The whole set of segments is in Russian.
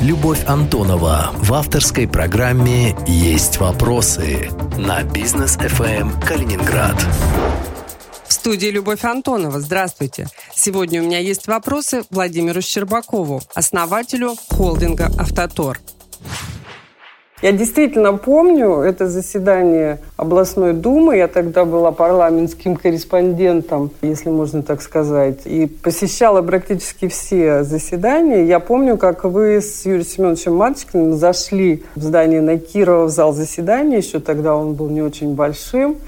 Любовь Антонова в авторской программе «Есть вопросы» на бизнес ФМ Калининград. В студии Любовь Антонова. Здравствуйте. Сегодня у меня есть вопросы Владимиру Щербакову, основателю холдинга «Автотор». Я действительно помню это заседание областной думы. Я тогда была парламентским корреспондентом, если можно так сказать, и посещала практически все заседания. Я помню, как вы с Юрием Семеновичем Мальчиком зашли в здание на Кирова в зал заседания. Еще тогда он был не очень большим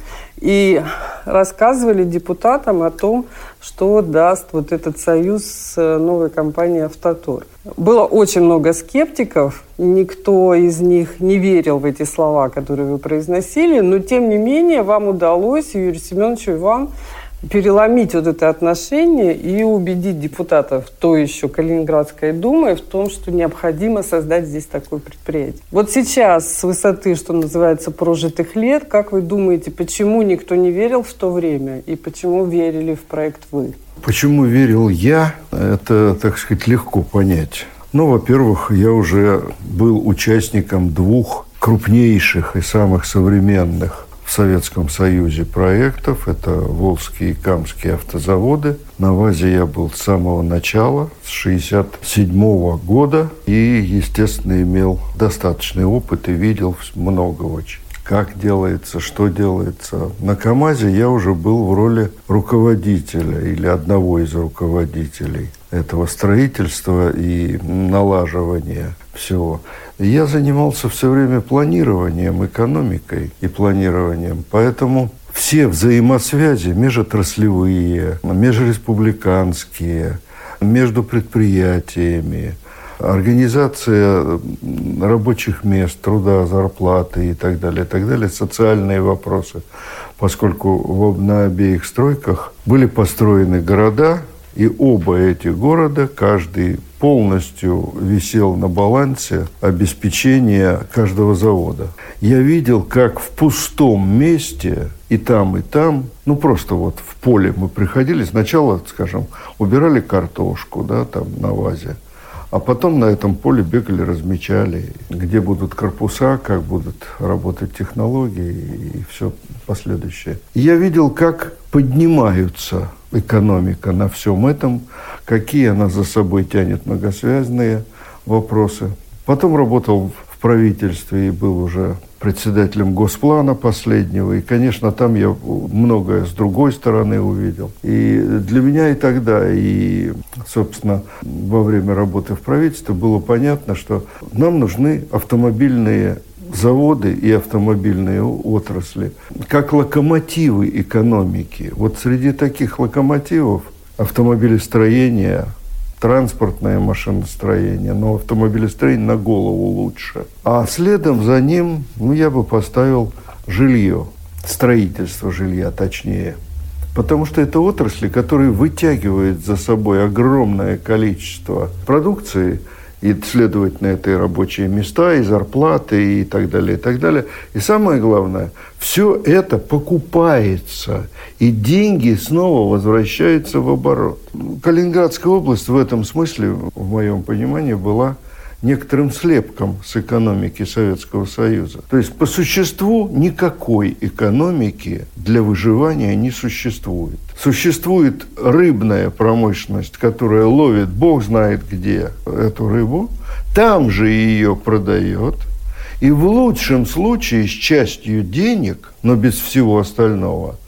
и рассказывали депутатам о том, что даст вот этот союз с э, новой компанией «Автотор». Было очень много скептиков, никто из них не верил в эти слова, которые вы произносили, но тем не менее вам удалось, Юрию Семеновичу и вам, переломить вот это отношение и убедить депутатов той еще Калининградской думы в том, что необходимо создать здесь такое предприятие. Вот сейчас с высоты, что называется, прожитых лет, как вы думаете, почему никто не верил в то время и почему верили в проект вы? Почему верил я, это, так сказать, легко понять. Ну, во-первых, я уже был участником двух крупнейших и самых современных в Советском Союзе проектов. Это Волжские и Камские автозаводы. На ВАЗе я был с самого начала, с 1967 года. И, естественно, имел достаточный опыт и видел много очень как делается, что делается. На КАМАЗе я уже был в роли руководителя или одного из руководителей этого строительства и налаживания всего. Я занимался все время планированием, экономикой и планированием, поэтому все взаимосвязи межотраслевые, межреспубликанские, между предприятиями, организация рабочих мест, труда, зарплаты и так далее, и так далее, социальные вопросы, поскольку на обеих стройках были построены города, и оба эти города, каждый полностью висел на балансе обеспечения каждого завода. Я видел, как в пустом месте и там, и там, ну просто вот в поле мы приходили, сначала, скажем, убирали картошку, да, там на вазе, а потом на этом поле бегали, размечали, где будут корпуса, как будут работать технологии и все последующее. я видел, как поднимаются экономика на всем этом, какие она за собой тянет многосвязанные вопросы. Потом работал в правительстве и был уже председателем Госплана последнего. И, конечно, там я многое с другой стороны увидел. И для меня и тогда, и, собственно, во время работы в правительстве было понятно, что нам нужны автомобильные заводы и автомобильные отрасли как локомотивы экономики. Вот среди таких локомотивов автомобилестроение, транспортное машиностроение, но автомобилестроение на голову лучше. А следом за ним, ну, я бы поставил жилье, строительство жилья, точнее. Потому что это отрасли, которые вытягивают за собой огромное количество продукции – и, следовательно, это и рабочие места, и зарплаты, и так далее, и так далее. И самое главное, все это покупается, и деньги снова возвращаются в оборот. Калининградская область в этом смысле, в моем понимании, была некоторым слепком с экономики Советского Союза. То есть, по существу, никакой экономики для выживания не существует. Существует рыбная промышленность, которая ловит, бог знает где, эту рыбу, там же ее продает, и в лучшем случае с частью денег, но без всего остального,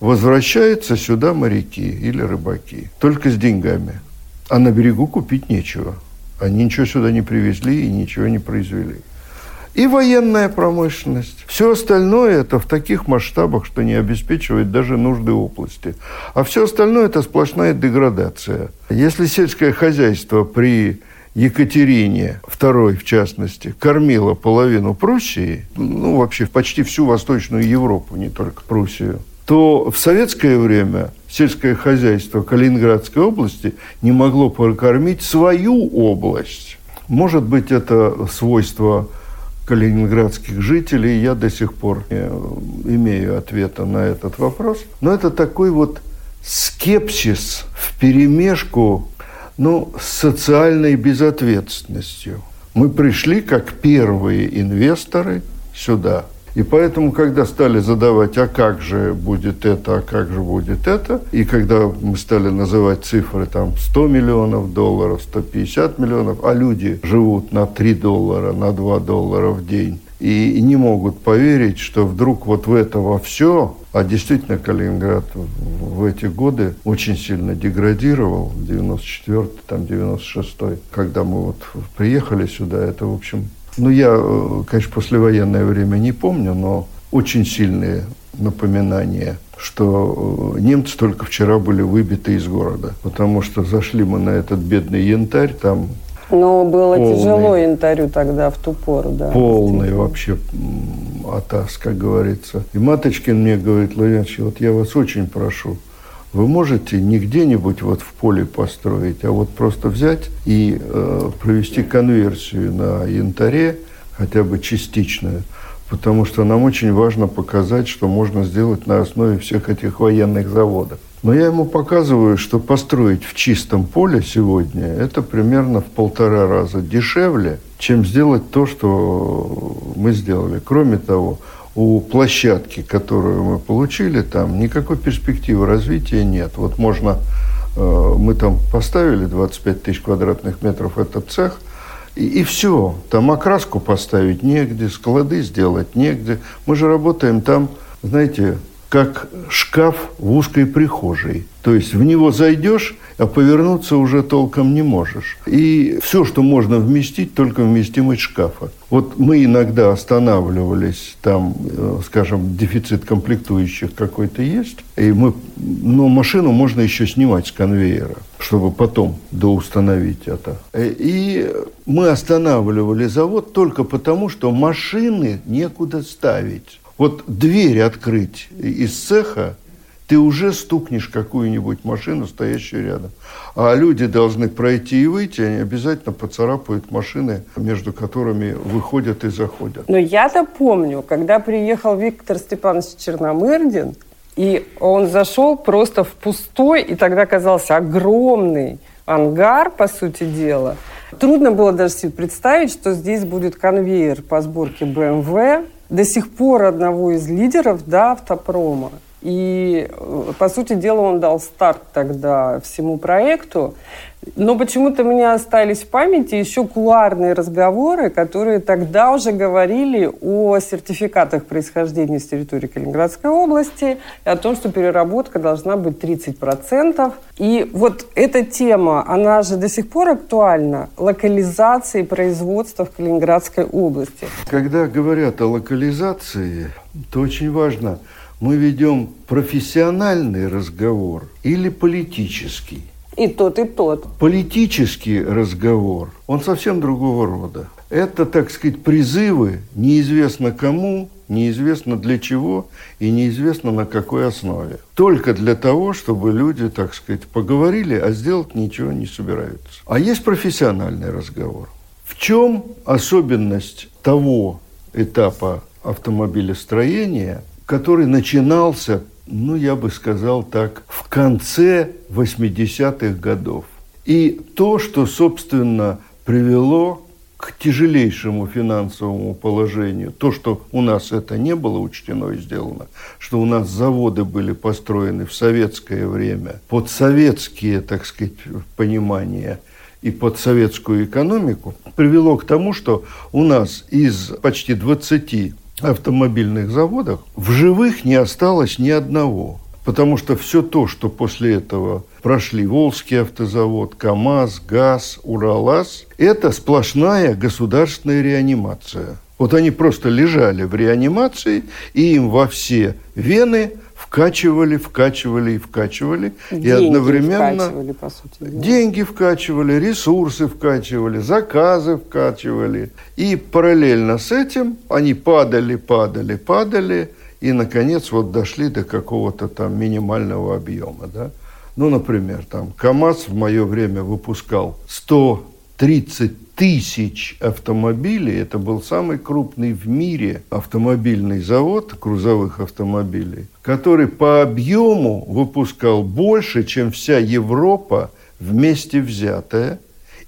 возвращаются сюда моряки или рыбаки, только с деньгами. А на берегу купить нечего. Они ничего сюда не привезли и ничего не произвели. И военная промышленность. Все остальное это в таких масштабах, что не обеспечивает даже нужды области. А все остальное это сплошная деградация. Если сельское хозяйство при Екатерине II, в частности, кормило половину Пруссии, ну, вообще почти всю Восточную Европу, не только Пруссию, то в советское время сельское хозяйство Калининградской области не могло прокормить свою область. Может быть, это свойство калининградских жителей, я до сих пор не имею ответа на этот вопрос. Но это такой вот скепсис в перемешку ну, с социальной безответственностью. Мы пришли как первые инвесторы сюда. И поэтому, когда стали задавать, а как же будет это, а как же будет это, и когда мы стали называть цифры, там, 100 миллионов долларов, 150 миллионов, а люди живут на 3 доллара, на 2 доллара в день, и не могут поверить, что вдруг вот в это во все, а действительно Калининград в эти годы очень сильно деградировал, 94 там 96-й, когда мы вот приехали сюда, это, в общем, ну, я, э, конечно, послевоенное время не помню, но очень сильные напоминания, что э, немцы только вчера были выбиты из города, потому что зашли мы на этот бедный янтарь, там но было полный, тяжело янтарю тогда, в ту пору, да. Полный вообще атас, как говорится. И Маточкин мне говорит, Лавьянович, вот я вас очень прошу, вы можете не где-нибудь вот в поле построить, а вот просто взять и э, провести конверсию на янтаре, хотя бы частичную, потому что нам очень важно показать, что можно сделать на основе всех этих военных заводов. Но я ему показываю, что построить в чистом поле сегодня это примерно в полтора раза дешевле, чем сделать то, что мы сделали. Кроме того, у площадки, которую мы получили, там никакой перспективы развития нет. Вот можно, э, мы там поставили 25 тысяч квадратных метров этот цех, и, и все. Там окраску поставить негде, склады сделать негде. Мы же работаем там, знаете, как шкаф в узкой прихожей. То есть в него зайдешь, а повернуться уже толком не можешь. И все, что можно вместить, только вместимость шкафа. Вот мы иногда останавливались, там, э, скажем, дефицит комплектующих какой-то есть, и мы, но машину можно еще снимать с конвейера, чтобы потом доустановить это. Э, и мы останавливали завод только потому, что машины некуда ставить. Вот дверь открыть из цеха, ты уже стукнешь какую-нибудь машину, стоящую рядом. А люди должны пройти и выйти, они обязательно поцарапают машины, между которыми выходят и заходят. Но я-то помню, когда приехал Виктор Степанович Черномырдин, и он зашел просто в пустой, и тогда казался огромный ангар, по сути дела. Трудно было даже себе представить, что здесь будет конвейер по сборке БМВ, до сих пор одного из лидеров да, автопрома. И, э, по сути дела, он дал старт тогда всему проекту. Но почему-то у меня остались в памяти еще кулуарные разговоры, которые тогда уже говорили о сертификатах происхождения с территории Калининградской области, и о том, что переработка должна быть 30%. И вот эта тема, она же до сих пор актуальна, локализации производства в Калининградской области. Когда говорят о локализации, то очень важно, мы ведем профессиональный разговор или политический. И тот, и тот. Политический разговор, он совсем другого рода. Это, так сказать, призывы неизвестно кому, неизвестно для чего и неизвестно на какой основе. Только для того, чтобы люди, так сказать, поговорили, а сделать ничего не собираются. А есть профессиональный разговор. В чем особенность того этапа автомобилестроения, который начинался ну, я бы сказал так, в конце 80-х годов. И то, что, собственно, привело к тяжелейшему финансовому положению, то, что у нас это не было учтено и сделано, что у нас заводы были построены в советское время под советские, так сказать, понимания и под советскую экономику, привело к тому, что у нас из почти 20 автомобильных заводах в живых не осталось ни одного. Потому что все то, что после этого прошли Волжский автозавод, КАМАЗ, ГАЗ, Уралаз, это сплошная государственная реанимация. Вот они просто лежали в реанимации, и им во все вены вкачивали, вкачивали и вкачивали. Деньги и одновременно вкачивали, по сути. Да. Деньги вкачивали, ресурсы вкачивали, заказы вкачивали. И параллельно с этим они падали, падали, падали, и, наконец, вот дошли до какого-то там минимального объема. Да? Ну, например, там КАМАЗ в мое время выпускал 130 тысяч автомобилей. Это был самый крупный в мире автомобильный завод грузовых автомобилей, который по объему выпускал больше, чем вся Европа вместе взятая,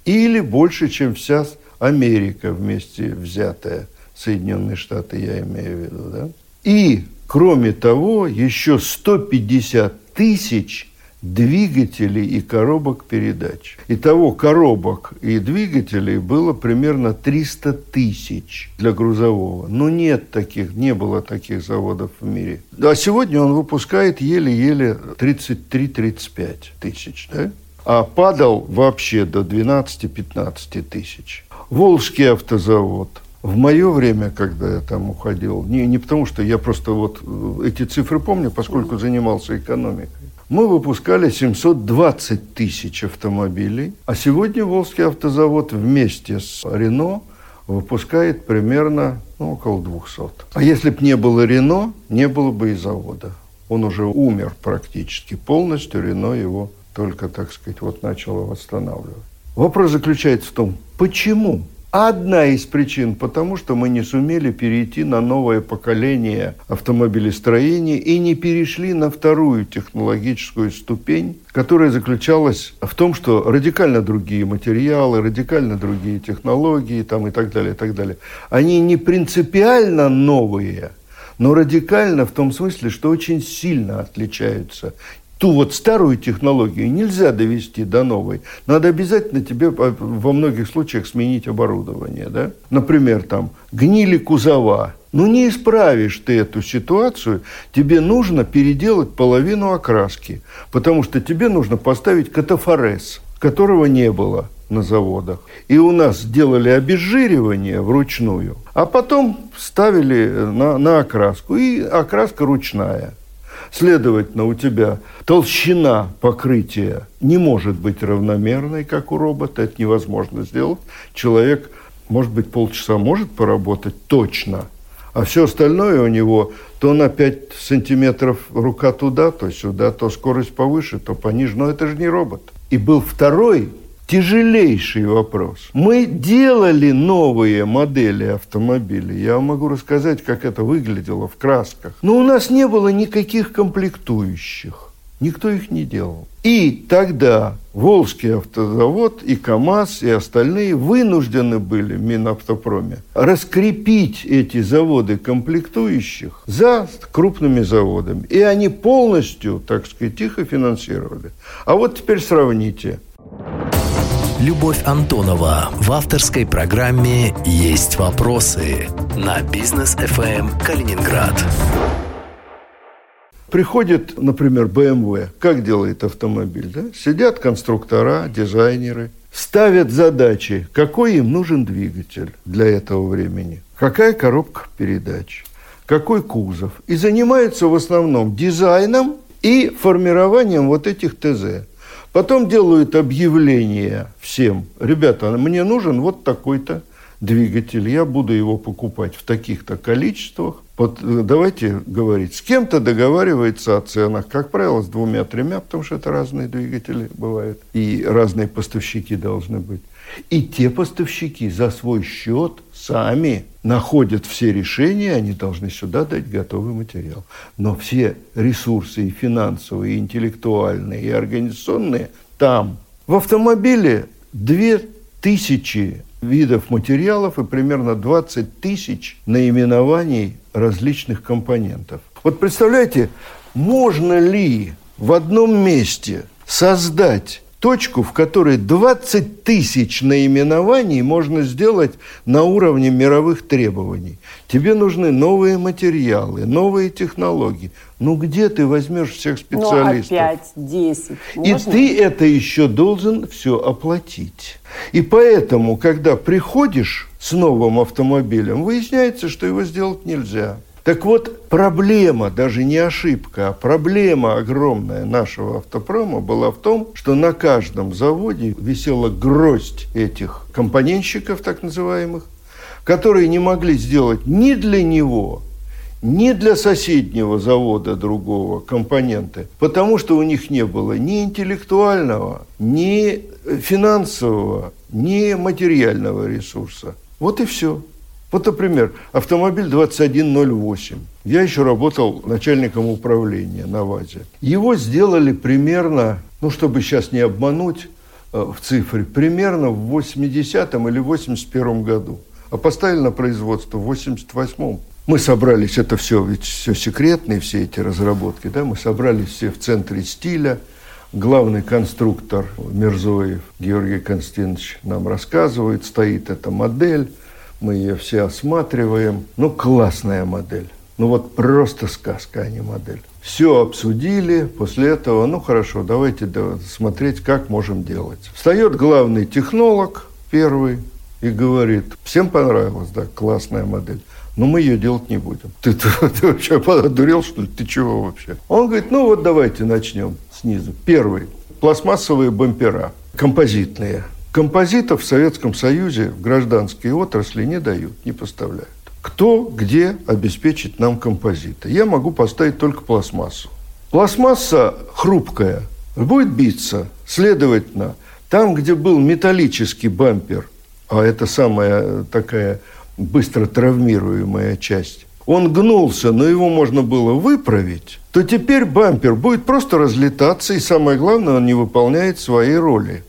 или больше, чем вся Америка вместе взятая, Соединенные Штаты я имею в виду, да? И, кроме того, еще 150 тысяч двигателей и коробок передач. Итого коробок и двигателей было примерно 300 тысяч для грузового. Но нет таких, не было таких заводов в мире. А сегодня он выпускает еле-еле 33-35 тысяч. Да? А падал вообще до 12-15 тысяч. Волжский автозавод – в мое время, когда я там уходил, не, не потому что я просто вот э, эти цифры помню, поскольку занимался экономикой, мы выпускали 720 тысяч автомобилей, а сегодня Волжский автозавод вместе с Рено выпускает примерно ну, около 200. А если бы не было Рено, не было бы и завода. Он уже умер практически полностью, Рено его только, так сказать, вот начало восстанавливать. Вопрос заключается в том, почему Одна из причин, потому что мы не сумели перейти на новое поколение автомобилестроения и не перешли на вторую технологическую ступень, которая заключалась в том, что радикально другие материалы, радикально другие технологии там, и так далее, и так далее. Они не принципиально новые, но радикально в том смысле, что очень сильно отличаются ту вот старую технологию нельзя довести до новой. Надо обязательно тебе во многих случаях сменить оборудование. Да? Например, там гнили кузова. Ну, не исправишь ты эту ситуацию, тебе нужно переделать половину окраски, потому что тебе нужно поставить катафорез, которого не было на заводах. И у нас делали обезжиривание вручную, а потом ставили на, на окраску, и окраска ручная – Следовательно, у тебя толщина покрытия не может быть равномерной, как у робота. Это невозможно сделать. Человек, может быть, полчаса может поработать точно, а все остальное у него то на 5 сантиметров рука туда, то сюда, то скорость повыше, то пониже. Но это же не робот. И был второй тяжелейший вопрос. Мы делали новые модели автомобилей. Я могу рассказать, как это выглядело в красках. Но у нас не было никаких комплектующих. Никто их не делал. И тогда Волжский автозавод и КАМАЗ и остальные вынуждены были в Минавтопроме раскрепить эти заводы комплектующих за крупными заводами. И они полностью, так сказать, тихо финансировали. А вот теперь сравните – Любовь Антонова в авторской программе «Есть вопросы» на бизнес FM эм Калининград. Приходит, например, BMW, как делает автомобиль, да? Сидят конструктора, дизайнеры, ставят задачи, какой им нужен двигатель для этого времени, какая коробка передач, какой кузов. И занимаются в основном дизайном и формированием вот этих ТЗ. Потом делают объявление всем. Ребята, мне нужен вот такой-то двигатель, я буду его покупать в таких-то количествах. Вот э, давайте говорить, с кем-то договаривается о ценах, как правило, с двумя-тремя, потому что это разные двигатели бывают, и разные поставщики должны быть. И те поставщики за свой счет сами находят все решения, они должны сюда дать готовый материал. Но все ресурсы и финансовые, и интеллектуальные, и организационные там. В автомобиле две тысячи видов материалов и примерно 20 тысяч наименований различных компонентов. Вот представляете, можно ли в одном месте создать точку, в которой 20 тысяч наименований можно сделать на уровне мировых требований. Тебе нужны новые материалы, новые технологии. Ну, где ты возьмешь всех ну, специалистов? Ну, опять 10. И ты это еще должен все оплатить. И поэтому, когда приходишь с новым автомобилем, выясняется, что его сделать нельзя. Так вот, проблема, даже не ошибка, а проблема огромная нашего автопрома была в том, что на каждом заводе висела гроздь этих компонентщиков, так называемых, которые не могли сделать ни для него, ни для соседнего завода другого компоненты, потому что у них не было ни интеллектуального, ни финансового, ни материального ресурса. Вот и все. Вот, например, автомобиль 2108. Я еще работал начальником управления на ВАЗе. Его сделали примерно, ну, чтобы сейчас не обмануть, э, в цифре примерно в 80-м или 81-м году. А поставили на производство в 88-м. Мы собрались, это все, ведь все секретные, все эти разработки, да, мы собрались все в центре стиля. Главный конструктор Мирзоев Георгий Константинович нам рассказывает, стоит эта модель, мы ее все осматриваем. Ну, классная модель. Ну, вот просто сказка, а не модель. Все обсудили, после этого, ну, хорошо, давайте смотреть, как можем делать. Встает главный технолог, первый, и говорит, всем понравилась, да, классная модель но мы ее делать не будем. Ты, ты, ты вообще подурел, что ли? Ты чего вообще? Он говорит, ну вот давайте начнем снизу. Первый. Пластмассовые бампера. Композитные. Композитов в Советском Союзе в гражданские отрасли не дают, не поставляют. Кто где обеспечит нам композиты? Я могу поставить только пластмассу. Пластмасса хрупкая, будет биться. Следовательно, там, где был металлический бампер, а это самая такая быстро травмируемая часть, он гнулся, но его можно было выправить, то теперь бампер будет просто разлетаться, и самое главное, он не выполняет своей роли.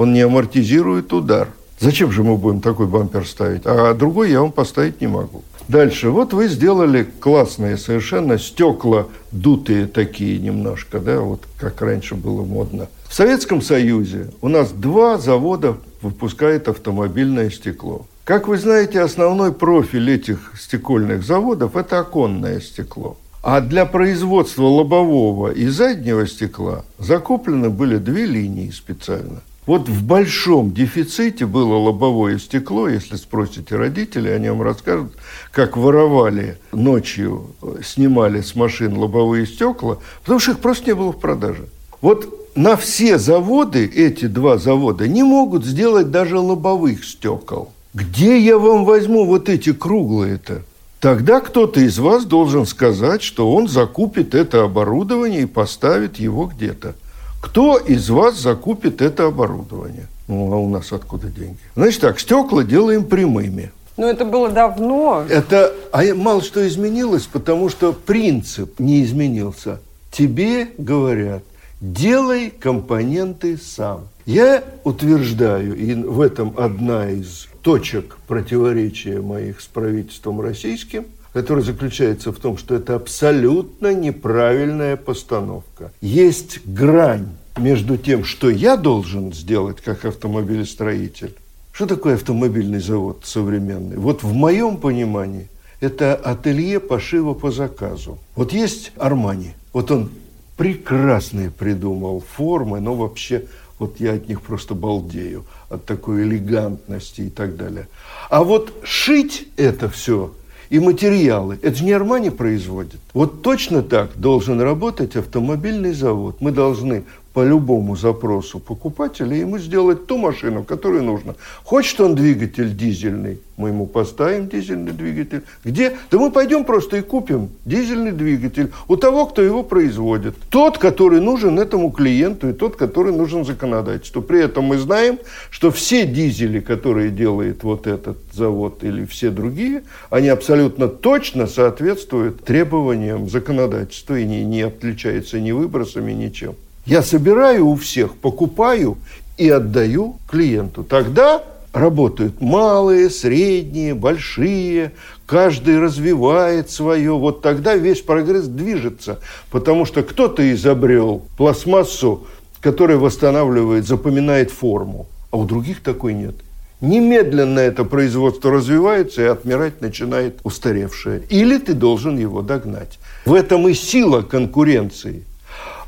Он не амортизирует удар. Зачем же мы будем такой бампер ставить? А другой я вам поставить не могу. Дальше. Вот вы сделали классные совершенно стекла, дутые такие немножко, да, вот как раньше было модно. В Советском Союзе у нас два завода выпускают автомобильное стекло. Как вы знаете, основной профиль этих стекольных заводов – это оконное стекло. А для производства лобового и заднего стекла закуплены были две линии специально. Вот в большом дефиците было лобовое стекло, если спросите родителей, они вам расскажут, как воровали ночью, снимали с машин лобовые стекла, потому что их просто не было в продаже. Вот на все заводы, эти два завода, не могут сделать даже лобовых стекол – где я вам возьму вот эти круглые-то? Тогда кто-то из вас должен сказать, что он закупит это оборудование и поставит его где-то. Кто из вас закупит это оборудование? Ну, а у нас откуда деньги? Значит так, стекла делаем прямыми. Но это было давно. Это а мало что изменилось, потому что принцип не изменился. Тебе говорят, делай компоненты сам. Я утверждаю, и в этом одна из точек противоречия моих с правительством российским, который заключается в том, что это абсолютно неправильная постановка. Есть грань между тем, что я должен сделать как автомобилестроитель. Что такое автомобильный завод современный? Вот в моем понимании это ателье пошива по заказу. Вот есть Армани. Вот он прекрасные придумал формы, но вообще вот я от них просто балдею, от такой элегантности и так далее. А вот шить это все и материалы, это же не Армани производит. Вот точно так должен работать автомобильный завод. Мы должны по любому запросу покупателя ему сделать ту машину, которую нужно. Хочет он двигатель дизельный, мы ему поставим дизельный двигатель. Где? Да мы пойдем просто и купим дизельный двигатель у того, кто его производит. Тот, который нужен этому клиенту и тот, который нужен законодательству. При этом мы знаем, что все дизели, которые делает вот этот завод или все другие, они абсолютно точно соответствуют требованиям законодательства и не, не отличаются ни выбросами, ничем. Я собираю у всех, покупаю и отдаю клиенту. Тогда работают малые, средние, большие, каждый развивает свое. Вот тогда весь прогресс движется, потому что кто-то изобрел пластмассу, которая восстанавливает, запоминает форму, а у других такой нет. Немедленно это производство развивается и отмирать начинает устаревшее. Или ты должен его догнать. В этом и сила конкуренции.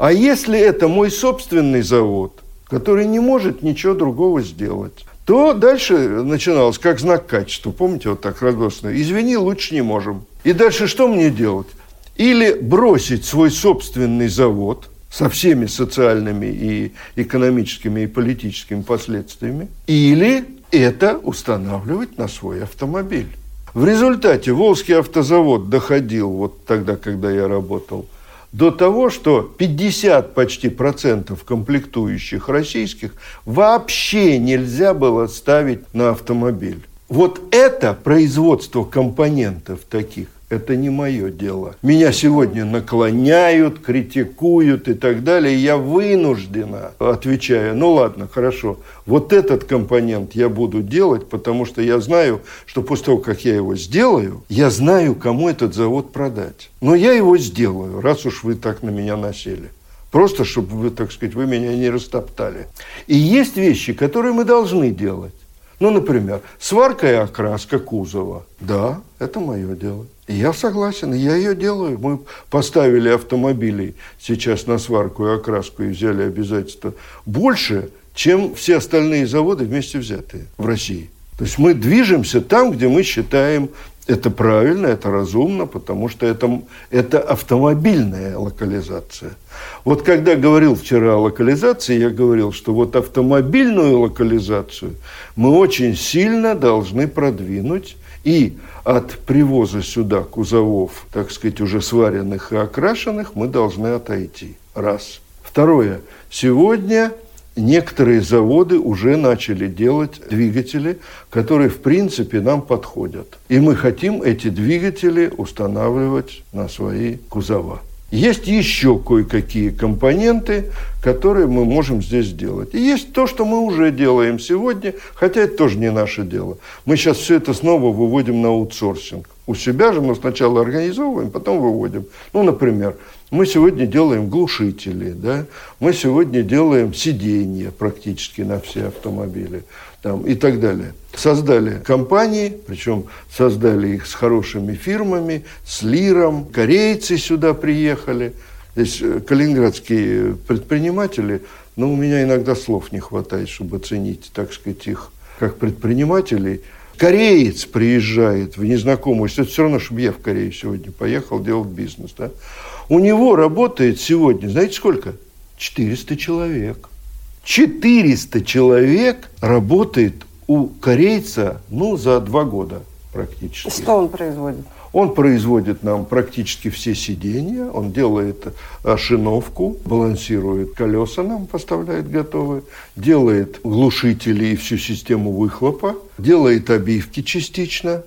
А если это мой собственный завод, который не может ничего другого сделать, то дальше начиналось как знак качества. Помните, вот так радостно. Извини, лучше не можем. И дальше что мне делать? Или бросить свой собственный завод со всеми социальными и экономическими и политическими последствиями, или это устанавливать на свой автомобиль. В результате Волжский автозавод доходил, вот тогда, когда я работал, до того, что 50 почти процентов комплектующих российских вообще нельзя было ставить на автомобиль. Вот это производство компонентов таких, Это не мое дело. Меня сегодня наклоняют, критикуют и так далее. И я вынуждена, отвечаю, ну ладно, хорошо, вот этот компонент я буду делать, потому что я знаю, что после того, как я его сделаю, я знаю, кому этот завод продать. Но я его сделаю, раз уж вы так на меня насели. Просто, чтобы вы, так сказать, вы меня не растоптали. И есть вещи, которые мы должны делать. Ну, например, сварка и окраска кузова. Да, это мое дело. Я согласен, я ее делаю. Мы поставили автомобили сейчас на сварку и окраску и взяли обязательства больше, чем все остальные заводы вместе взятые в России. То есть мы движемся там, где мы считаем это правильно, это разумно, потому что это, это автомобильная локализация. Вот когда говорил вчера о локализации, я говорил, что вот автомобильную локализацию мы очень сильно должны продвинуть. И от привоза сюда кузовов, так сказать, уже сваренных и окрашенных, мы должны отойти. Раз. Второе. Сегодня некоторые заводы уже начали делать двигатели, которые, в принципе, нам подходят. И мы хотим эти двигатели устанавливать на свои кузова. Есть еще кое-какие компоненты, которые мы можем здесь сделать. И есть то, что мы уже делаем сегодня, хотя это тоже не наше дело. Мы сейчас все это снова выводим на аутсорсинг. У себя же мы сначала организовываем, потом выводим. Ну, например, мы сегодня делаем глушители, да? мы сегодня делаем сиденья практически на все автомобили там, и так далее. Создали компании, причем создали их с хорошими фирмами, с Лиром. Корейцы сюда приехали. Здесь э, калининградские предприниматели, но у меня иногда слов не хватает, чтобы оценить, так сказать, их как предпринимателей. Кореец приезжает в незнакомую, это все равно, чтобы я в Корею сегодня поехал делать бизнес. Да? У него работает сегодня, знаете сколько? 400 человек. 400 человек работает у корейца, ну, за два года практически. Что он производит? Он производит нам практически все сиденья, он делает шиновку, балансирует колеса нам, поставляет готовые, делает глушители и всю систему выхлопа, делает обивки частично,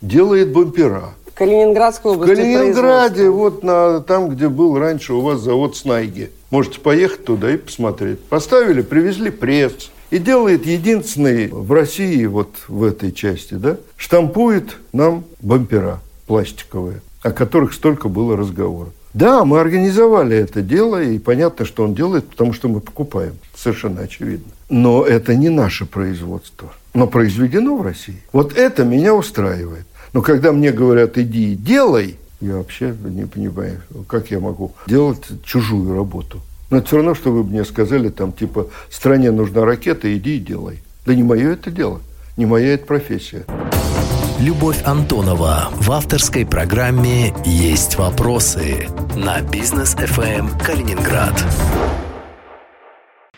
делает бампера. Калининградской области В Калининграде, вот на, там, где был раньше у вас завод Снайги. Можете поехать туда и посмотреть. Поставили, привезли пресс. И делает единственный в России, вот в этой части, да, штампует нам бампера пластиковые, о которых столько было разговоров. Да, мы организовали это дело, и понятно, что он делает, потому что мы покупаем. Совершенно очевидно. Но это не наше производство. Но произведено в России. Вот это меня устраивает. Но когда мне говорят, иди и делай, я вообще не понимаю, как я могу делать чужую работу. Но это все равно, что вы мне сказали, там, типа, стране нужна ракета, иди и делай. Да не мое это дело, не моя это профессия. Любовь Антонова в авторской программе «Есть вопросы» на бизнес FM Калининград.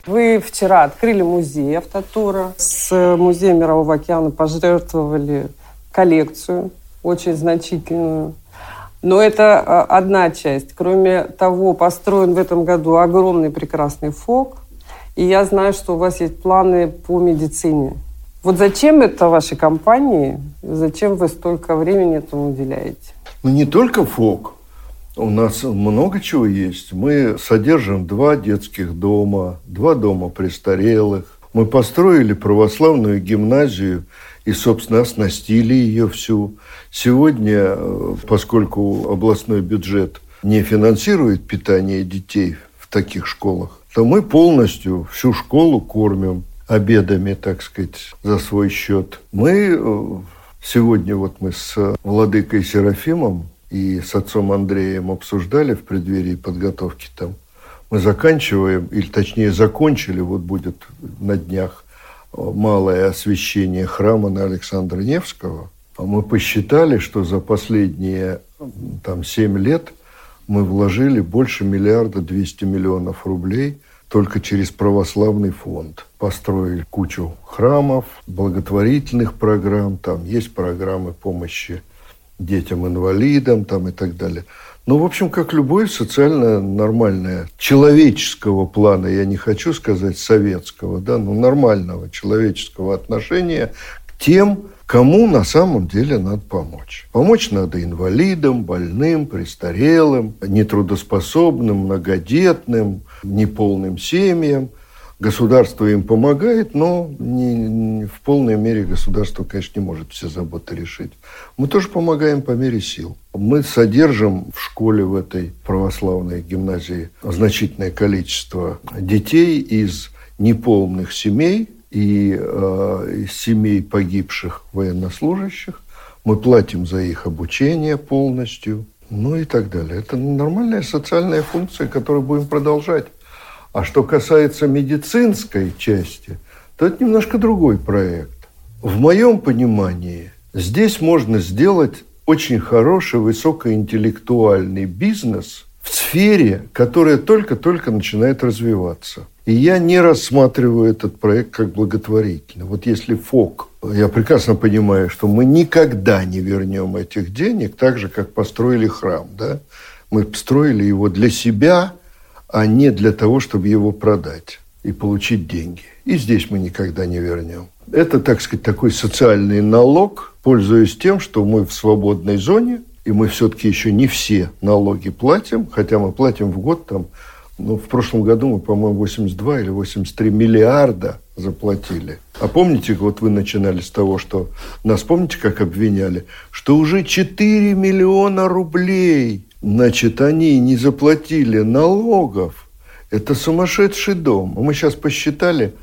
Вы вчера открыли музей автотура. С Музеем Мирового океана пожертвовали коллекцию, очень значительную. Но это а, одна часть. Кроме того, построен в этом году огромный прекрасный ФОК. И я знаю, что у вас есть планы по медицине. Вот зачем это вашей компании? Зачем вы столько времени этому уделяете? Ну, не только ФОК. У нас много чего есть. Мы содержим два детских дома, два дома престарелых. Мы построили православную гимназию и, собственно, оснастили ее всю. Сегодня, э, поскольку областной бюджет не финансирует питание детей в таких школах, то мы полностью всю школу кормим обедами, так сказать, за свой счет. Мы э, сегодня вот мы с владыкой Серафимом и с отцом Андреем обсуждали в преддверии подготовки там. Мы заканчиваем, или точнее закончили, вот будет на днях малое освещение храма на Александра Невского, а мы посчитали, что за последние там, 7 лет мы вложили больше миллиарда 200 миллионов рублей только через православный фонд. Построили кучу храмов, благотворительных программ, там есть программы помощи детям-инвалидам там и так далее. Ну, в общем, как любое социально нормальное, человеческого плана, я не хочу сказать советского, да, но нормального человеческого отношения к тем, кому на самом деле надо помочь. Помочь надо инвалидам, больным, престарелым, нетрудоспособным, многодетным, неполным семьям. Государство им помогает, но не, не, в полной мере государство, конечно, не может все заботы решить. Мы тоже помогаем по мере сил. Мы содержим в школе в этой православной гимназии значительное количество детей из неполных семей, и э, семей погибших военнослужащих. Мы платим за их обучение полностью, ну и так далее. Это нормальная социальная функция, которую будем продолжать. А что касается медицинской части, то это немножко другой проект. В моем понимании здесь можно сделать очень хороший высокоинтеллектуальный бизнес в сфере, которая только-только начинает развиваться – и я не рассматриваю этот проект как благотворительный. Вот если ФОК, я прекрасно понимаю, что мы никогда не вернем этих денег, так же, как построили храм. Да? Мы строили его для себя, а не для того, чтобы его продать и получить деньги. И здесь мы никогда не вернем. Это, так сказать, такой социальный налог, пользуясь тем, что мы в свободной зоне, и мы все-таки еще не все налоги платим, хотя мы платим в год там ну, в прошлом году мы, по-моему, 82 или 83 миллиарда заплатили. А помните, вот вы начинали с того, что нас, помните, как обвиняли, что уже 4 миллиона рублей, значит, они не заплатили налогов. Это сумасшедший дом. Мы сейчас посчитали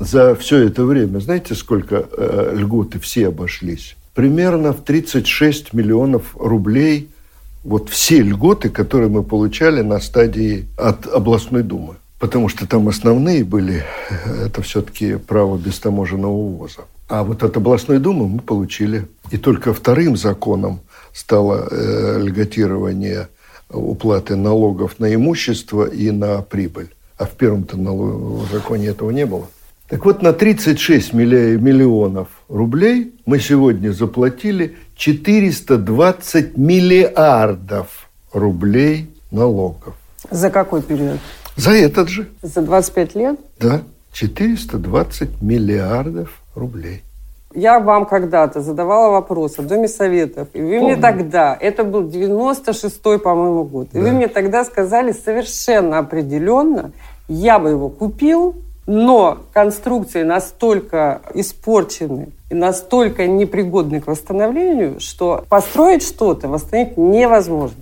за все это время, знаете, сколько э, льготы все обошлись? Примерно в 36 миллионов рублей – вот все льготы, которые мы получали на стадии от областной думы. Потому что там основные были, э, это все-таки право бестаможенного увоза. А вот от областной думы мы получили. И только вторым законом стало э, льготирование уплаты налогов на имущество и на прибыль. А в первом-то законе этого не было. Так вот, на 36 миллионов рублей мы сегодня заплатили 420 миллиардов рублей налогов. За какой период? За этот же. За 25 лет? Да, 420 миллиардов рублей. Я вам когда-то задавала вопрос в Доме Советов, и вы Помню. мне тогда, это был 96-й, по-моему, год, и да. вы мне тогда сказали совершенно определенно, я бы его купил, но конструкции настолько испорчены и настолько непригодны к восстановлению, что построить что-то, восстановить невозможно.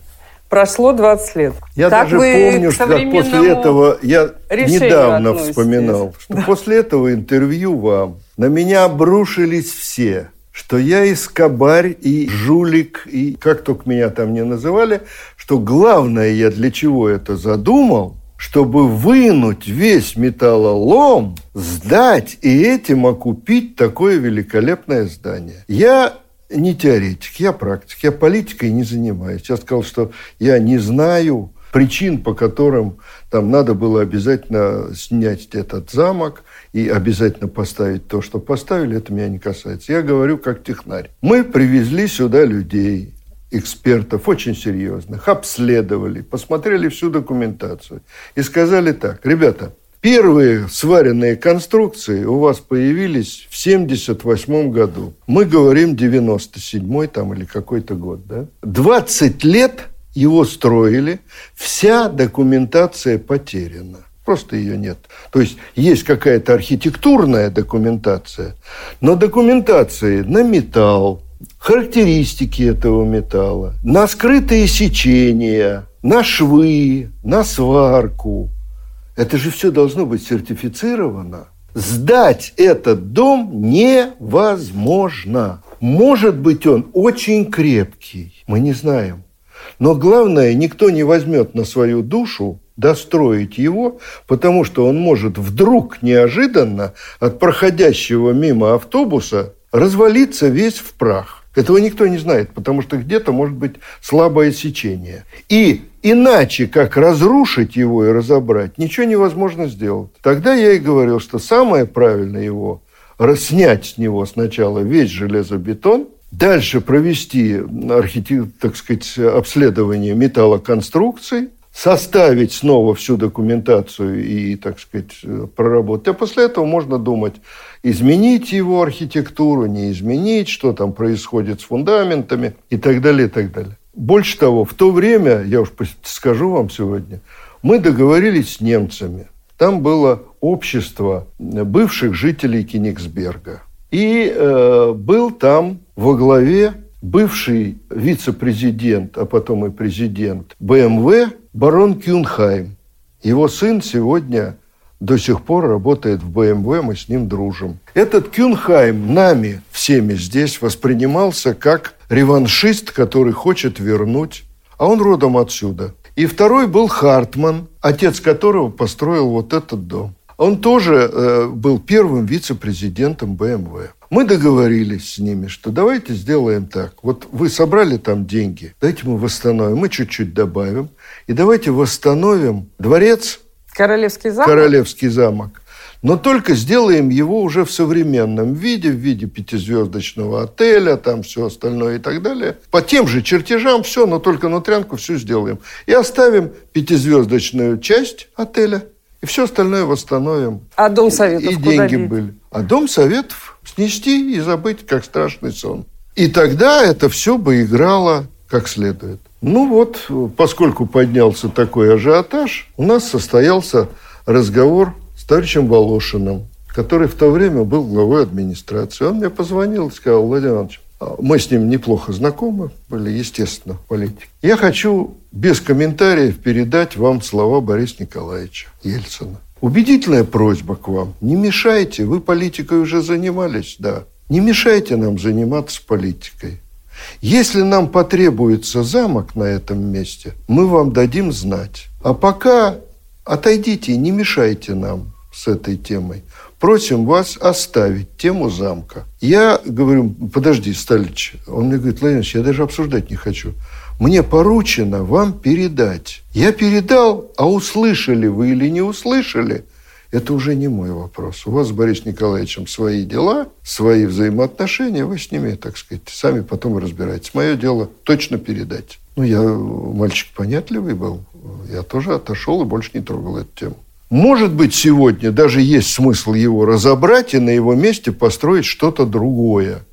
Прошло 20 лет. Я как даже помню, что после этого я недавно относитесь? вспоминал, что да. после этого интервью вам на меня обрушились все что я и скобарь, и жулик, и как только меня там не называли, что главное я для чего это задумал, чтобы вынуть весь металлолом, сдать и этим окупить такое великолепное здание. Я не теоретик, я практик, я политикой не занимаюсь. Я сказал, что я не знаю причин, по которым там надо было обязательно снять этот замок и обязательно поставить то, что поставили, это меня не касается. Я говорю как технарь. Мы привезли сюда людей, экспертов, очень серьезных, обследовали, посмотрели всю документацию и сказали так, ребята, Первые сваренные конструкции у вас появились в 78 году. Мы говорим 97-й там или какой-то год, да? 20 лет его строили, вся документация потеряна. Просто ее нет. То есть есть какая-то архитектурная документация, но документации на металл, характеристики этого металла, на скрытые сечения, на швы, на сварку. Это же все должно быть сертифицировано. Сдать этот дом невозможно. Может быть, он очень крепкий, мы не знаем. Но главное, никто не возьмет на свою душу достроить его, потому что он может вдруг неожиданно от проходящего мимо автобуса развалиться весь в прах. Этого никто не знает, потому что где-то может быть слабое сечение. И иначе, как разрушить его и разобрать, ничего невозможно сделать. Тогда я и говорил, что самое правильное его снять с него сначала весь железобетон, дальше провести архитект, так сказать, обследование металлоконструкций, составить снова всю документацию и, так сказать, проработать. А после этого можно думать, изменить его архитектуру, не изменить, что там происходит с фундаментами и так далее, и так далее. Больше того, в то время, я уж скажу вам сегодня, мы договорились с немцами. Там было общество бывших жителей Кенигсберга. И э, был там во главе бывший вице-президент, а потом и президент БМВ барон Кюнхайм. Его сын сегодня до сих пор работает в БМВ, мы с ним дружим. Этот Кюнхайм нами всеми здесь воспринимался как реваншист, который хочет вернуть, а он родом отсюда. И второй был Хартман, отец которого построил вот этот дом. Он тоже э, был первым вице-президентом БМВ. Мы договорились с ними, что давайте сделаем так. Вот вы собрали там деньги, давайте мы восстановим, мы чуть-чуть добавим. И давайте восстановим дворец. Королевский замок? Королевский замок. Но только сделаем его уже в современном виде, в виде пятизвездочного отеля, там все остальное и так далее. По тем же чертежам все, но только внутрянку все сделаем. И оставим пятизвездочную часть отеля, и все остальное восстановим. А Дом Советов И деньги бить? были. А Дом Советов снести и забыть, как страшный сон. И тогда это все бы играло как следует. Ну вот, поскольку поднялся такой ажиотаж, у нас состоялся разговор товарищем Волошиным, который в то время был главой администрации. Он мне позвонил и сказал, Владимир Иванович, а мы с ним неплохо знакомы были, естественно, политики. Я хочу без комментариев передать вам слова Бориса Николаевича Ельцина. Убедительная просьба к вам. Не мешайте, вы политикой уже занимались, да. Не мешайте нам заниматься политикой. Если нам потребуется замок на этом месте, мы вам дадим знать. А пока отойдите, не мешайте нам с этой темой. Просим вас оставить тему замка. Я говорю, подожди, Сталич. Он мне говорит, Владимир я даже обсуждать не хочу. Мне поручено вам передать. Я передал, а услышали вы или не услышали, это уже не мой вопрос. У вас с Борисом Николаевичем свои дела, свои взаимоотношения, вы с ними, так сказать, сами потом разбирайтесь. Мое дело точно передать. Ну, я мальчик понятливый был. Я тоже отошел и больше не трогал эту тему. Может быть, сегодня даже есть смысл его разобрать и на его месте построить что-то другое.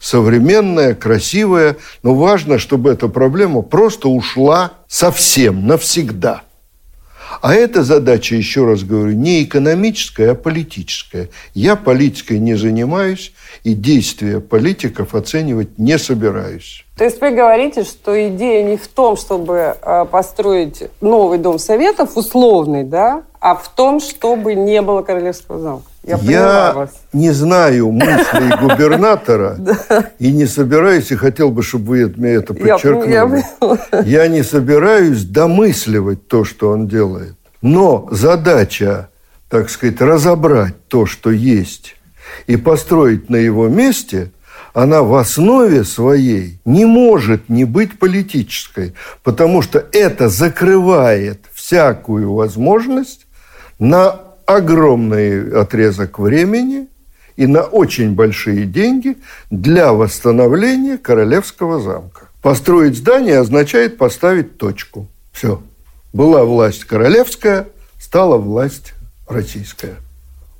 Современное, красивое, но важно, чтобы эта проблема просто ушла совсем, навсегда. А эта задача, еще раз говорю, не экономическая, а политическая. Я политикой не занимаюсь и действия политиков оценивать не собираюсь. То есть вы говорите, что идея не в том, чтобы э, построить новый дом советов, условный, да, а в том, чтобы не было Королевского замка. Я, не знаю мыслей губернатора и не собираюсь, и хотел бы, чтобы вы мне это подчеркнули. Я не собираюсь домысливать то, что он делает. Но задача, так сказать, разобрать то, что есть, и построить на его месте, она в основе своей не может не быть политической, потому что это закрывает всякую возможность на огромный отрезок времени и на очень большие деньги для восстановления Королевского замка. Построить здание означает поставить точку. Все. Была власть королевская, стала власть российская.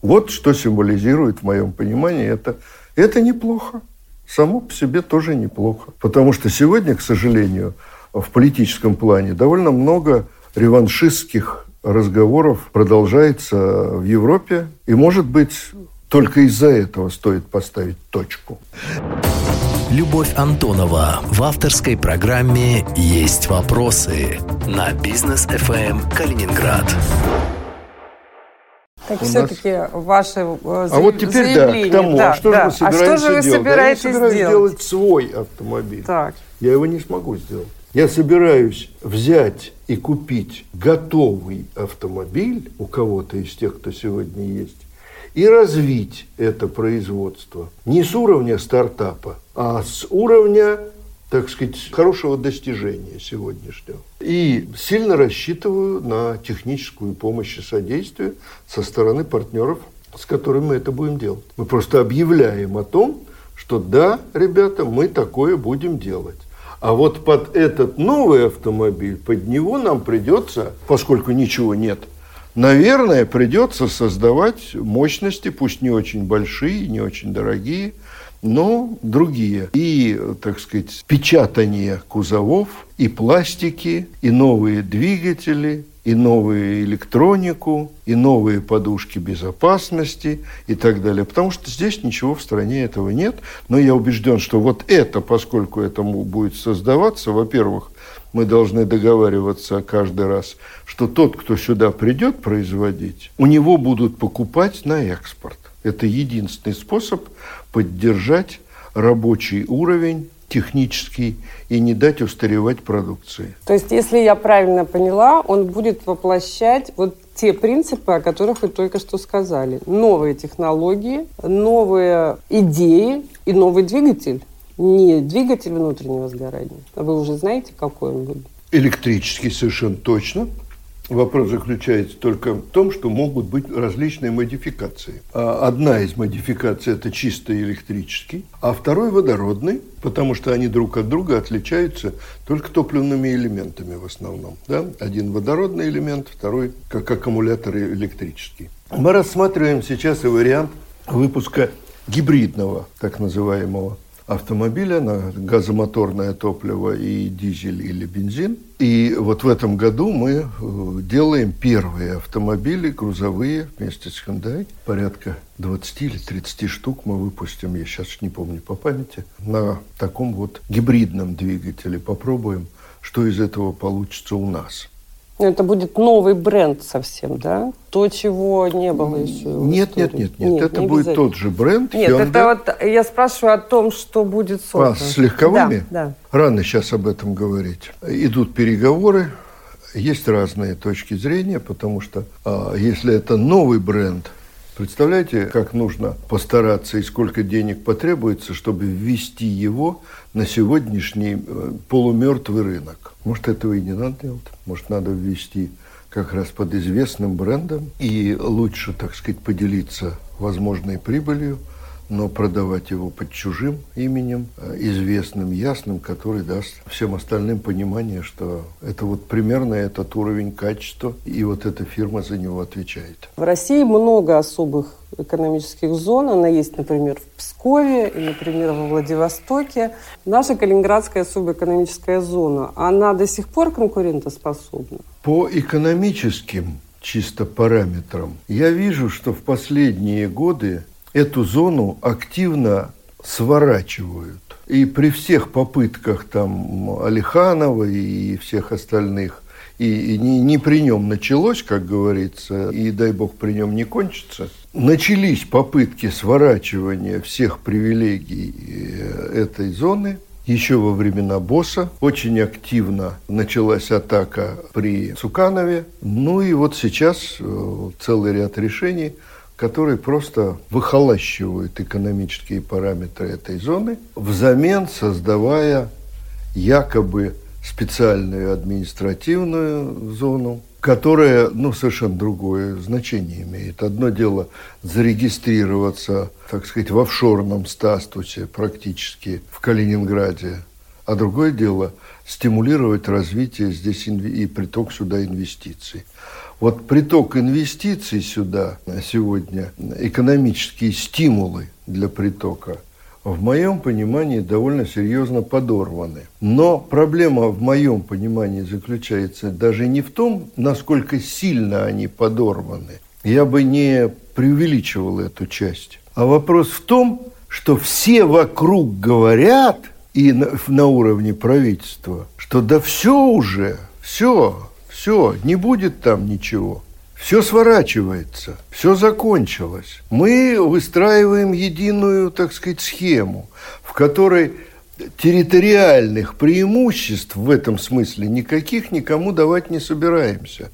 Вот что символизирует в моем понимании это. Это неплохо. Само по себе тоже неплохо. Потому что сегодня, к сожалению, в политическом плане довольно много реваншистских разговоров продолжается в Европе. И, может быть, только из-за этого стоит поставить точку. Любовь Антонова в авторской программе «Есть вопросы» на бизнес FM эм Калининград. Так все-таки нас... ваши э, А вот теперь да, к тому, да, что да. же мы собираемся а что же вы делать? собираетесь да, я собираюсь делать? делать свой автомобиль. Так. Я его не смогу сделать. Я собираюсь взять и купить готовый автомобиль у кого-то из тех, кто сегодня есть, и развить это производство не с уровня стартапа, а с уровня, так сказать, хорошего достижения сегодняшнего. И сильно рассчитываю на техническую помощь и содействие со стороны партнеров, с которыми мы это будем делать. Мы просто объявляем о том, что да, ребята, мы такое будем делать. А вот под этот новый автомобиль, под него нам придется, поскольку ничего нет, наверное, придется создавать мощности, пусть не очень большие, не очень дорогие, но другие. И, так сказать, печатание кузовов, и пластики, и новые двигатели, и новую электронику, и новые подушки безопасности и так далее. Потому что здесь ничего в стране этого нет. Но я убежден, что вот это, поскольку этому будет создаваться, во-первых, мы должны договариваться каждый раз, что тот, кто сюда придет производить, у него будут покупать на экспорт. Это единственный способ поддержать рабочий уровень технический и не дать устаревать продукции. То есть, если я правильно поняла, он будет воплощать вот те принципы, о которых вы только что сказали. Новые технологии, новые идеи и новый двигатель. Не двигатель внутреннего сгорания. А вы уже знаете, какой он будет? Электрический совершенно точно. Вопрос заключается только в том, что могут быть различные модификации. А одна из модификаций – это чисто электрический, а второй – водородный, потому что они друг от друга отличаются только топливными элементами в основном. Да? Один водородный элемент, второй как аккумулятор электрический. Мы рассматриваем сейчас и вариант выпуска гибридного, так называемого автомобиля на газомоторное топливо и дизель или бензин. И вот в этом году мы э, делаем первые автомобили грузовые вместе с Hyundai. Порядка 20 или 30 штук мы выпустим, я сейчас не помню по памяти, на таком вот гибридном двигателе. Попробуем, что из этого получится у нас. Ну, это будет новый бренд совсем, да? То, чего не было еще. Нет, нет, нет, нет, нет. Это не будет тот же бренд. Нет, Hyundai. это вот я спрашиваю о том, что будет создан. А, с легковыми? Да, да. Рано сейчас об этом говорить. Идут переговоры. Есть разные точки зрения, потому что а, если это новый бренд, Представляете, как нужно постараться и сколько денег потребуется, чтобы ввести его на сегодняшний э, полумертвый рынок. Может, этого и не надо делать. Может, надо ввести как раз под известным брендом и лучше, так сказать, поделиться возможной прибылью – но продавать его под чужим именем, э, известным, ясным, который даст всем остальным понимание, что это вот примерно этот уровень качества, и вот эта фирма за него отвечает. В России много особых экономических зон. Она есть, например, в Пскове и, например, во Владивостоке. Наша Калининградская особая экономическая зона, она до сих пор конкурентоспособна? По экономическим чисто параметрам я вижу, что в последние годы эту зону активно сворачивают. И при всех попытках там Алиханова и всех остальных, и, и не, не при нем началось, как говорится, и дай бог при нем не кончится, начались попытки сворачивания всех привилегий э, этой зоны – еще во времена босса очень активно началась атака при Суканове. Ну и вот сейчас э, целый ряд решений – которые просто выхолащивают экономические параметры этой зоны, взамен создавая якобы специальную административную зону, которая ну, совершенно другое значение имеет. Одно дело зарегистрироваться, так сказать, в офшорном статусе практически в Калининграде, а другое дело стимулировать развитие здесь и приток сюда инвестиций. Вот приток инвестиций сюда сегодня, экономические стимулы для притока, в моем понимании довольно серьезно подорваны. Но проблема в моем понимании заключается даже не в том, насколько сильно они подорваны. Я бы не преувеличивал эту часть. А вопрос в том, что все вокруг говорят, и на, на уровне правительства, что да все уже, все, все, не будет там ничего. Все сворачивается, все закончилось. Мы выстраиваем единую, так сказать, схему, в которой территориальных преимуществ в этом смысле никаких никому давать не собираемся.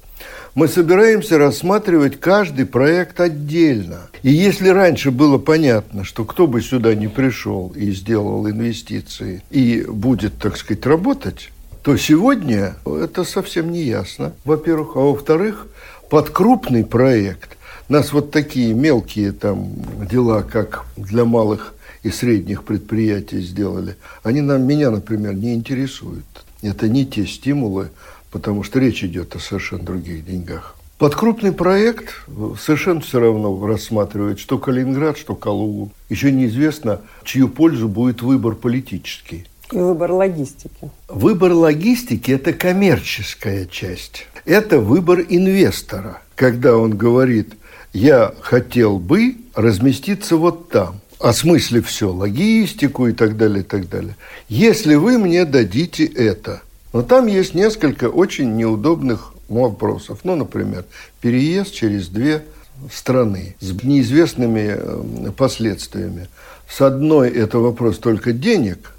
Мы собираемся рассматривать каждый проект отдельно. И если раньше было понятно, что кто бы сюда не пришел и сделал инвестиции и будет, так сказать, работать, то сегодня это совсем не ясно, во-первых. А во-вторых, под крупный проект Нас вот такие мелкие там дела, как для малых и средних предприятий сделали, они нам, меня, например, не интересуют. Это не те стимулы, потому что речь идет о совершенно других деньгах. Под крупный проект совершенно все равно рассматривает, что Калининград, что Калугу. Еще неизвестно, чью пользу будет выбор политический. И выбор логистики. Выбор логистики – это коммерческая часть. Это выбор инвестора, когда он говорит, я хотел бы разместиться вот там, осмыслив все, логистику и так далее, и так далее. Если вы мне дадите это. Но там есть несколько очень неудобных вопросов. Ну, например, переезд через две страны с неизвестными э, последствиями. С одной это вопрос только денег –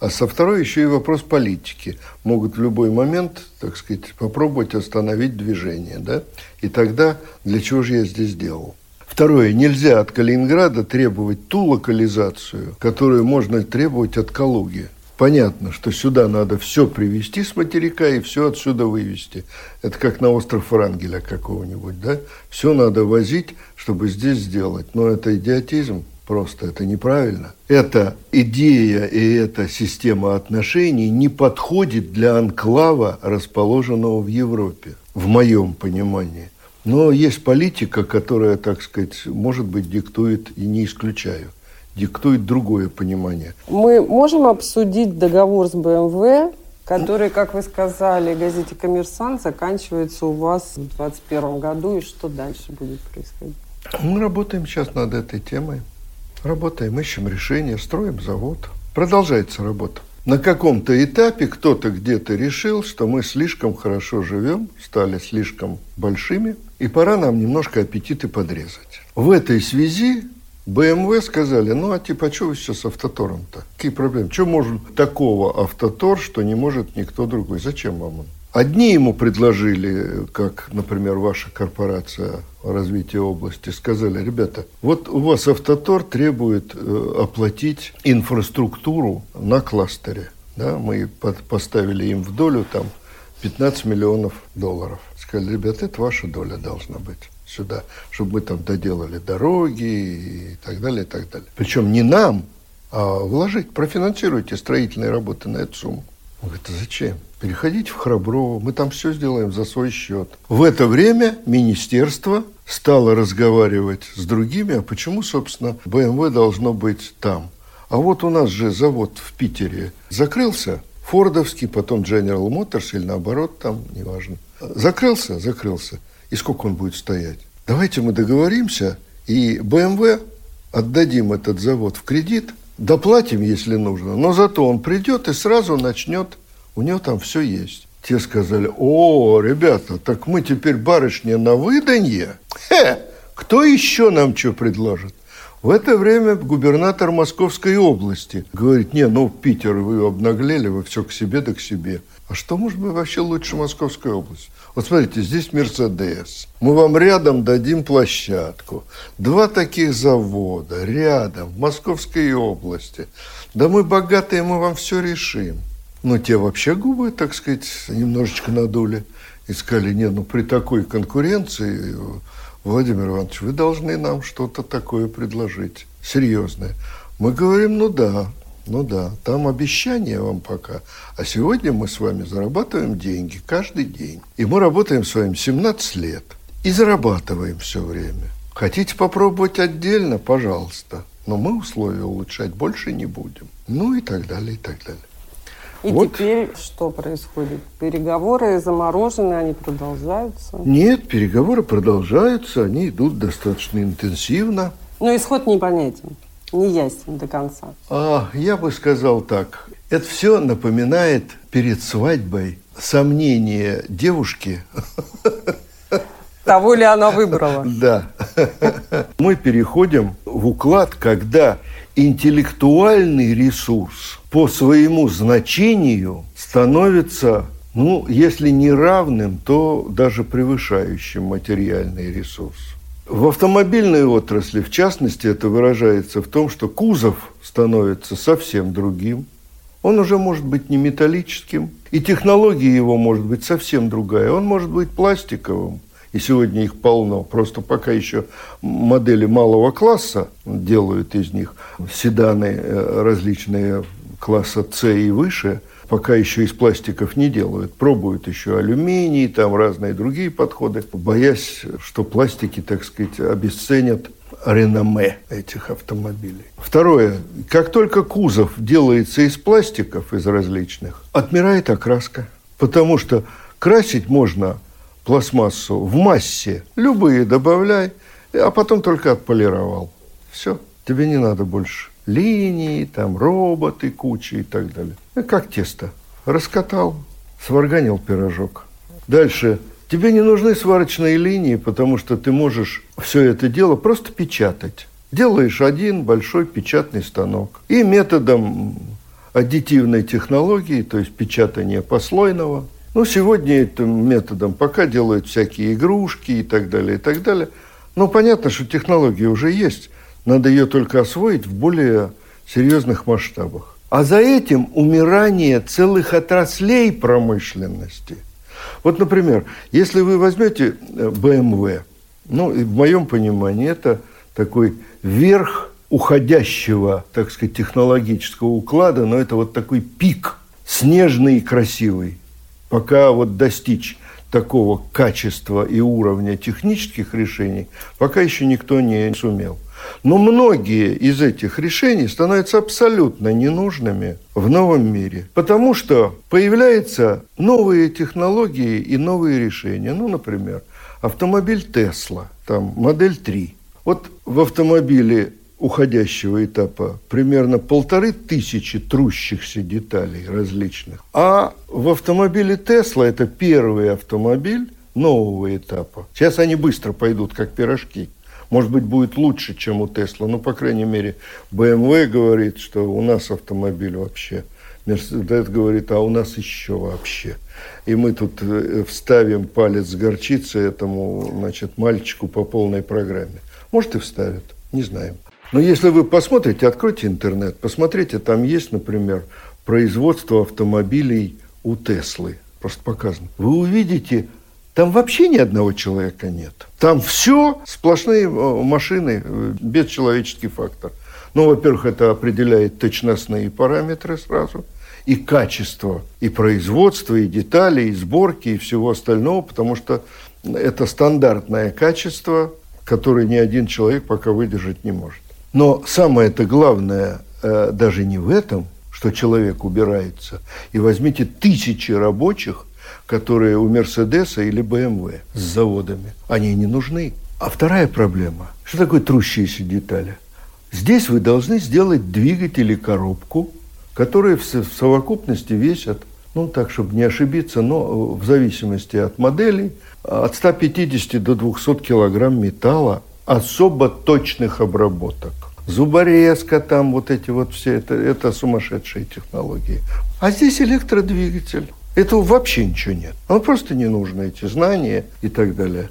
а со второй еще и вопрос политики. Могут в любой момент, так сказать, попробовать остановить движение. Да? И тогда для чего же я здесь делал? Второе. Нельзя от Калининграда требовать ту локализацию, которую можно требовать от Калуги. Понятно, что сюда надо все привезти с материка и все отсюда вывести. Это как на остров Врангеля какого-нибудь, да? Все надо возить, чтобы здесь сделать. Но это идиотизм просто, это неправильно. Эта идея и эта система отношений не подходит для анклава, расположенного в Европе, в моем понимании. Но есть политика, которая, так сказать, может быть, диктует, и не исключаю, диктует другое понимание. Мы можем обсудить договор с БМВ, который, как вы сказали, газете «Коммерсант» заканчивается у вас в 2021 году, и что дальше будет происходить? Мы работаем сейчас над этой темой. Работаем, ищем решения, строим завод. Продолжается работа. На каком-то этапе кто-то где-то решил, что мы слишком хорошо живем, стали слишком большими, и пора нам немножко аппетиты подрезать. В этой связи БМВ сказали, ну а типа, что вы сейчас автотором-то? Какие проблемы? Что может такого автотор, что не может никто другой? Зачем вам он? Одни ему предложили, как, например, ваша корпорация развития области, сказали, ребята, вот у вас автотор требует э, оплатить инфраструктуру на кластере. Да, мы поставили им в долю там 15 миллионов долларов. Сказали, ребята, это ваша доля должна быть сюда, чтобы мы там доделали дороги и так далее, и так далее. Причем не нам, а вложить, профинансируйте строительные работы на эту сумму. Он говорит, а зачем? Переходите в Храброво, мы там все сделаем за свой счет. В это время министерство стало разговаривать с другими, а почему, собственно, БМВ должно быть там? А вот у нас же завод в Питере закрылся, Фордовский, потом General Motors или наоборот, там, неважно. Закрылся, закрылся. И сколько он будет стоять? Давайте мы договоримся, и БМВ отдадим этот завод в кредит, доплатим, если нужно, но зато он придет и сразу начнет, у него там все есть. Те сказали, о, ребята, так мы теперь барышня на выданье? Хе, кто еще нам что предложит? В это время губернатор Московской области говорит, не, ну, Питер, вы обнаглели, вы все к себе да к себе. А что может быть вообще лучше Московской области? Вот смотрите, здесь Мерседес. Мы вам рядом дадим площадку. Два таких завода рядом, в Московской области. Да мы богатые, мы вам все решим. Но те вообще губы, так сказать, немножечко надули. И сказали, не, ну при такой конкуренции, Владимир Иванович, вы должны нам что-то такое предложить, серьезное. Мы говорим, ну да, ну да, там обещания вам пока. А сегодня мы с вами зарабатываем деньги каждый день. И мы работаем с вами 17 лет. И зарабатываем все время. Хотите попробовать отдельно? Пожалуйста. Но мы условия улучшать больше не будем. Ну и так далее, и так далее. И вот. теперь что происходит? Переговоры заморожены, они продолжаются? Нет, переговоры продолжаются, они идут достаточно интенсивно. Но исход непонятен не ясен до конца? А, я бы сказал так. Это все напоминает перед свадьбой сомнение девушки. Того ли она выбрала? Да. Мы переходим в уклад, когда интеллектуальный ресурс по своему значению становится ну, если не равным, то даже превышающим материальный ресурс. В автомобильной отрасли, в частности, это выражается в том, что кузов становится совсем другим. Он уже может быть не металлическим, и технология его может быть совсем другая. Он может быть пластиковым и сегодня их полно. Просто пока еще модели малого класса делают из них, седаны э, различные класса С и выше, пока еще из пластиков не делают. Пробуют еще алюминий, там разные другие подходы, боясь, что пластики, так сказать, обесценят реноме этих автомобилей. Второе. Как только кузов делается из пластиков, из различных, отмирает окраска. Потому что красить можно пластмассу в массе. Любые добавляй, а потом только отполировал. Все. Тебе не надо больше линии, там роботы, кучи и так далее. Ну, как тесто. Раскатал, сварганил пирожок. Дальше Тебе не нужны сварочные линии, потому что ты можешь все это дело просто печатать. Делаешь один большой печатный станок. И методом аддитивной технологии, то есть печатания послойного, ну, сегодня этим методом пока делают всякие игрушки и так далее, и так далее. Но понятно, что технология уже есть. Надо ее только освоить в более серьезных масштабах. А за этим умирание целых отраслей промышленности – вот, например, если вы возьмете BMW, э, ну, в моем понимании, это такой верх уходящего, так сказать, технологического уклада, но это вот такой пик, снежный и красивый. Пока вот достичь такого качества и уровня технических решений, пока еще никто не сумел – но многие из этих решений становятся абсолютно ненужными в новом мире, потому что появляются новые технологии и новые решения. Ну, например, автомобиль Тесла, там модель 3. Вот в автомобиле уходящего этапа примерно полторы тысячи трущихся деталей различных. А в автомобиле Тесла, это первый автомобиль нового этапа. Сейчас они быстро пойдут, как пирожки – может быть, будет лучше, чем у Тесла. Ну, по крайней мере, BMW говорит, что у нас автомобиль вообще. Мерседес говорит, а у нас еще вообще. И мы тут э, вставим палец с горчицей этому, значит, мальчику по полной программе. Может, и вставят, не знаем. Но если вы посмотрите, откройте интернет, посмотрите, там есть, например, производство автомобилей у Теслы. Просто показано. Вы увидите там вообще ни одного человека нет. Там все сплошные э, машины, э, бесчеловеческий фактор. Ну, во-первых, это определяет точностные параметры сразу, и качество, и производство, и детали, и сборки, и всего остального, потому что это стандартное качество, которое ни один человек пока выдержать не может. Но самое это главное э, даже не в этом, что человек убирается. И возьмите тысячи рабочих, которые у Мерседеса или БМВ с заводами. Они не нужны. А вторая проблема. Что такое трущиеся детали? Здесь вы должны сделать двигатель и коробку, которые в совокупности весят, ну так, чтобы не ошибиться, но в зависимости от моделей, от 150 до 200 килограмм металла особо точных обработок. Зуборезка там, вот эти вот все, это, это сумасшедшие технологии. А здесь электродвигатель. Этого вообще ничего нет. Вам просто не нужны эти знания и так далее.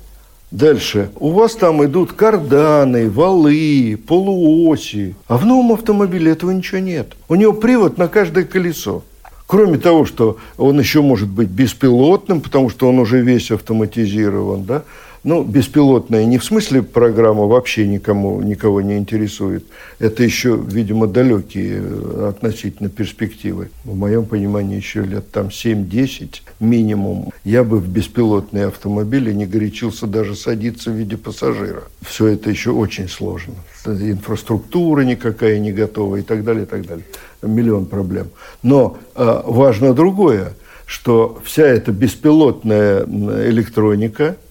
Дальше. У вас там идут карданы, валы, полуоси. А в новом автомобиле этого ничего нет. У него привод на каждое колесо. Кроме того, что он еще может быть беспилотным, потому что он уже весь автоматизирован, да, ну, беспилотная не в смысле программа вообще никому, никого не интересует. Это еще, видимо, далекие э, относительно перспективы. В моем понимании еще лет там 7-10 минимум. Я бы в беспилотные автомобили не горячился даже садиться в виде пассажира. Все это еще очень сложно. Инфраструктура никакая не готова и так далее, и так далее. Миллион проблем. Но э, важно другое, что вся эта беспилотная электроника –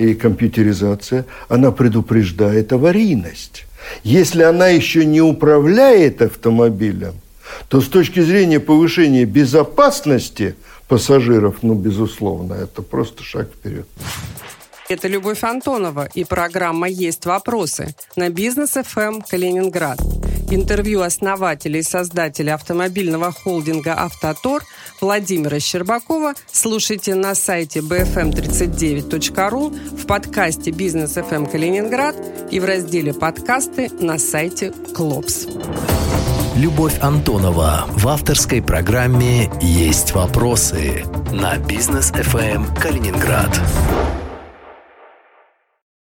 и компьютеризация, она предупреждает аварийность. Если она еще не управляет автомобилем, то с точки зрения повышения безопасности пассажиров, ну, безусловно, это просто шаг вперед. Это Любовь Антонова и программа «Есть вопросы» на бизнес ФМ Калининград. Интервью основателя и создателя автомобильного холдинга «Автотор» Владимира Щербакова слушайте на сайте bfm39.ru, в подкасте «Бизнес эм Калининград» и в разделе «Подкасты» на сайте «Клопс». Любовь Антонова в авторской программе «Есть вопросы» на «Бизнес FM Калининград».